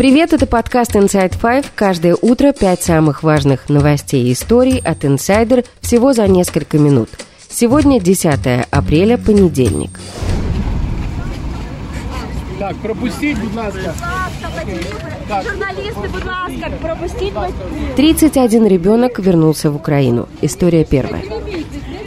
Привет, это подкаст Inside Five. Каждое утро пять самых важных новостей и историй от Insider всего за несколько минут. Сегодня 10 апреля, понедельник. Так, пропустіть, будь ласка. Журналисты, будь ласка, пропустить. 31 ребенок вернулся в Украину. История первая.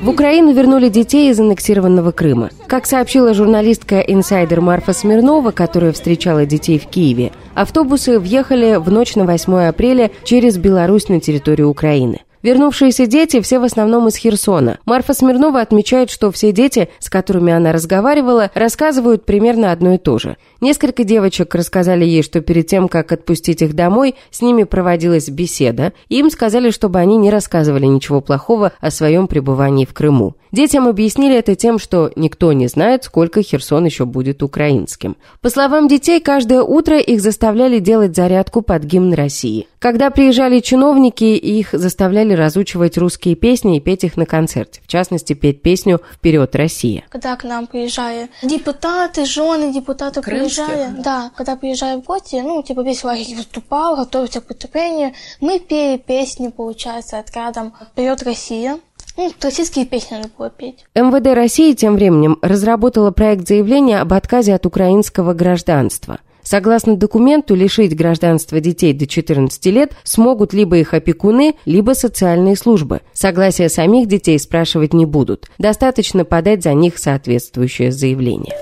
В Украину вернули детей из аннексированного Крыма. Как сообщила журналистка инсайдер Марфа Смирнова, которая встречала детей в Киеве, автобусы въехали в ночь на 8 апреля через Беларусь на территорию Украины. Вернувшиеся дети все в основном из Херсона. Марфа Смирнова отмечает, что все дети, с которыми она разговаривала, рассказывают примерно одно и то же. Несколько девочек рассказали ей, что перед тем, как отпустить их домой, с ними проводилась беседа, и им сказали, чтобы они не рассказывали ничего плохого о своем пребывании в Крыму. Детям объяснили это тем, что никто не знает, сколько Херсон еще будет украинским. По словам детей, каждое утро их заставляли делать зарядку под гимн России. Когда приезжали чиновники, их заставляли разучивать русские песни и петь их на концерте. В частности, петь песню «Вперед, Россия». Когда к нам приезжают депутаты, жены депутатов приезжают, да, когда приезжают в гости, ну, типа весь лагерь выступал, готовится к выступлению, мы пели песни, получается, отрядом «Вперед, Россия». Ну, российские песни надо было петь. МВД России тем временем разработала проект заявления об отказе от украинского гражданства – Согласно документу, лишить гражданства детей до 14 лет смогут либо их опекуны, либо социальные службы. Согласия самих детей спрашивать не будут. Достаточно подать за них соответствующее заявление.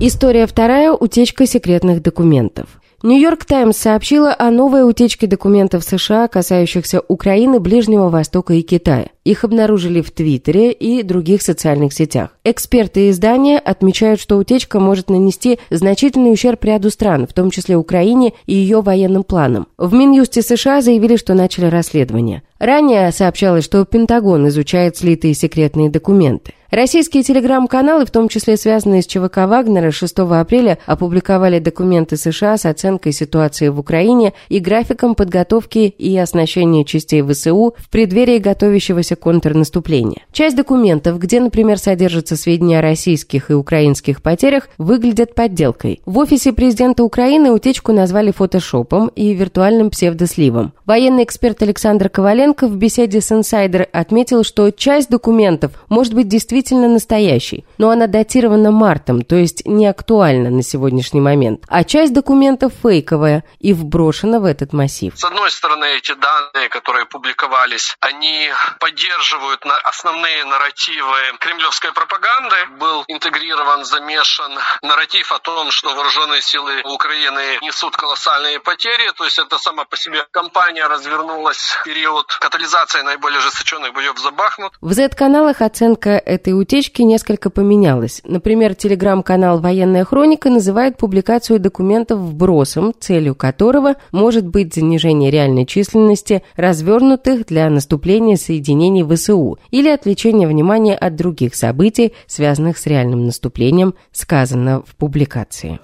История вторая – утечка секретных документов. Нью-Йорк Таймс сообщила о новой утечке документов США, касающихся Украины, Ближнего Востока и Китая. Их обнаружили в Твиттере и других социальных сетях. Эксперты издания отмечают, что утечка может нанести значительный ущерб ряду стран, в том числе Украине и ее военным планам. В Минюсте США заявили, что начали расследование. Ранее сообщалось, что Пентагон изучает слитые секретные документы. Российские телеграм-каналы, в том числе связанные с ЧВК Вагнера, 6 апреля опубликовали документы США с оценкой ситуации в Украине и графиком подготовки и оснащения частей ВСУ в преддверии готовящегося контрнаступления. Часть документов, где, например, содержатся сведения о российских и украинских потерях, выглядят подделкой. В офисе президента Украины утечку назвали фотошопом и виртуальным псевдосливом. Военный эксперт Александр Коваленко в беседе с «Инсайдер» отметил, что часть документов может быть действительно действительно настоящей, но она датирована мартом, то есть не актуальна на сегодняшний момент, а часть документов фейковая и вброшена в этот массив. С одной стороны, эти данные, которые публиковались, они поддерживают основные нарративы кремлевской пропаганды. Был интегрирован, замешан нарратив о том, что вооруженные силы Украины несут колоссальные потери, то есть это сама по себе кампания развернулась в период катализации наиболее ожесточенных боев за Бахмут. В Z-каналах оценка этой этой утечки несколько поменялось. Например, телеграм-канал «Военная хроника» называет публикацию документов вбросом, целью которого может быть занижение реальной численности развернутых для наступления соединений ВСУ или отвлечение внимания от других событий, связанных с реальным наступлением, сказано в публикации.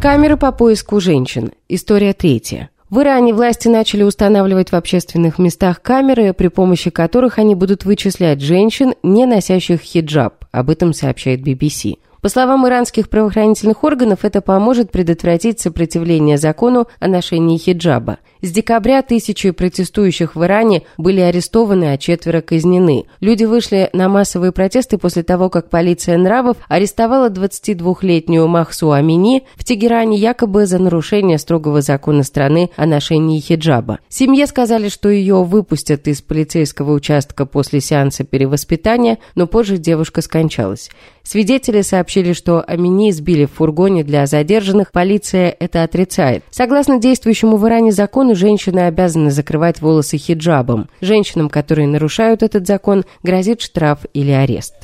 Камеры по поиску женщин. История третья. В Иране власти начали устанавливать в общественных местах камеры, при помощи которых они будут вычислять женщин, не носящих хиджаб. Об этом сообщает BBC. По словам иранских правоохранительных органов, это поможет предотвратить сопротивление закону о ношении хиджаба. С декабря тысячи протестующих в Иране были арестованы, а четверо казнены. Люди вышли на массовые протесты после того, как полиция нравов арестовала 22-летнюю Махсу Амини в Тегеране якобы за нарушение строгого закона страны о ношении хиджаба. Семье сказали, что ее выпустят из полицейского участка после сеанса перевоспитания, но позже девушка скончалась. Свидетели сообщили, что Амини избили в фургоне для задержанных, полиция это отрицает. Согласно действующему в Иране закону, закону женщины обязаны закрывать волосы хиджабом. Женщинам, которые нарушают этот закон, грозит штраф или арест.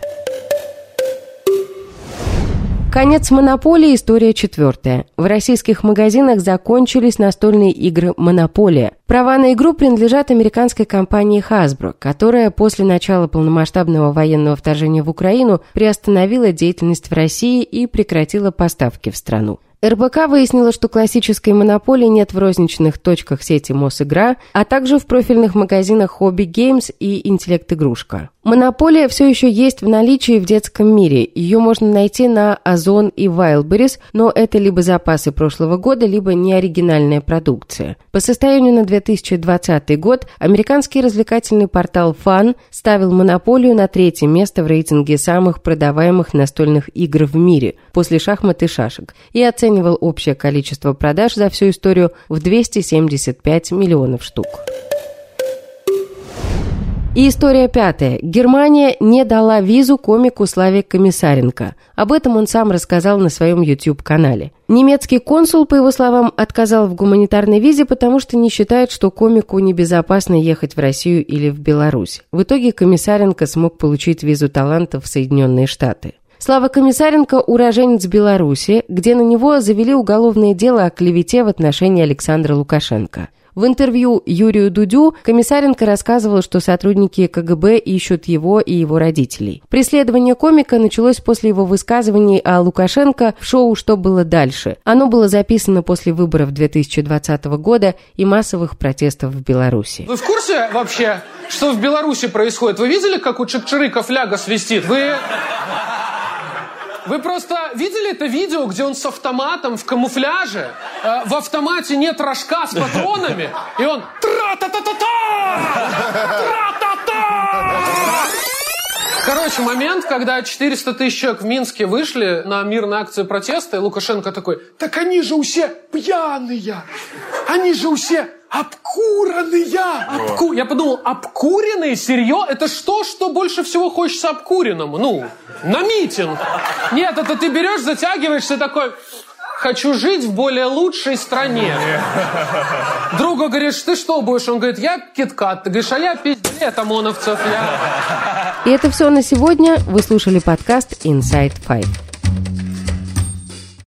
Конец монополии, история четвертая. В российских магазинах закончились настольные игры «Монополия». Права на игру принадлежат американской компании Hasbro, которая после начала полномасштабного военного вторжения в Украину приостановила деятельность в России и прекратила поставки в страну. РБК выяснила, что классической монополии нет в розничных точках сети Мосигра, а также в профильных магазинах Hobby Games и Интеллект Игрушка. Монополия все еще есть в наличии в детском мире. Ее можно найти на Озон и Wildberries, но это либо запасы прошлого года, либо неоригинальная продукция. По состоянию на 2020 год американский развлекательный портал Fun ставил монополию на третье место в рейтинге самых продаваемых настольных игр в мире после шахмат и шашек и оценивал общее количество продаж за всю историю в 275 миллионов штук. И история пятая. Германия не дала визу комику Славе Комиссаренко. Об этом он сам рассказал на своем YouTube-канале. Немецкий консул, по его словам, отказал в гуманитарной визе, потому что не считает, что комику небезопасно ехать в Россию или в Беларусь. В итоге Комиссаренко смог получить визу талантов в Соединенные Штаты. Слава Комиссаренко – уроженец Беларуси, где на него завели уголовное дело о клевете в отношении Александра Лукашенко. В интервью Юрию Дудю Комиссаренко рассказывал, что сотрудники КГБ ищут его и его родителей. Преследование комика началось после его высказываний о Лукашенко в шоу «Что было дальше?». Оно было записано после выборов 2020 года и массовых протестов в Беларуси. Вы в курсе вообще, что в Беларуси происходит? Вы видели, как у Чекчерыка фляга свистит? Вы... Вы просто видели это видео, где он с автоматом в камуфляже, э, в автомате нет рожка с патронами, и он тра-та-та-та-та! Тра-та-та! Короче, момент, когда 400 тысяч человек в Минске вышли на мирную акцию протеста, и Лукашенко такой, так они же все пьяные, они же все обкуренные. Обку... Я подумал, обкуренные? Серьезно? Это что, что больше всего хочется обкуренному? Ну, на митинг. Нет, это ты берешь, затягиваешься такой... Хочу жить в более лучшей стране. Другу говоришь, ты что будешь? Он говорит, я киткат. Ты говоришь, а я пиздец, ОМОНовцев. Я... И это все на сегодня. Вы слушали подкаст Inside Five.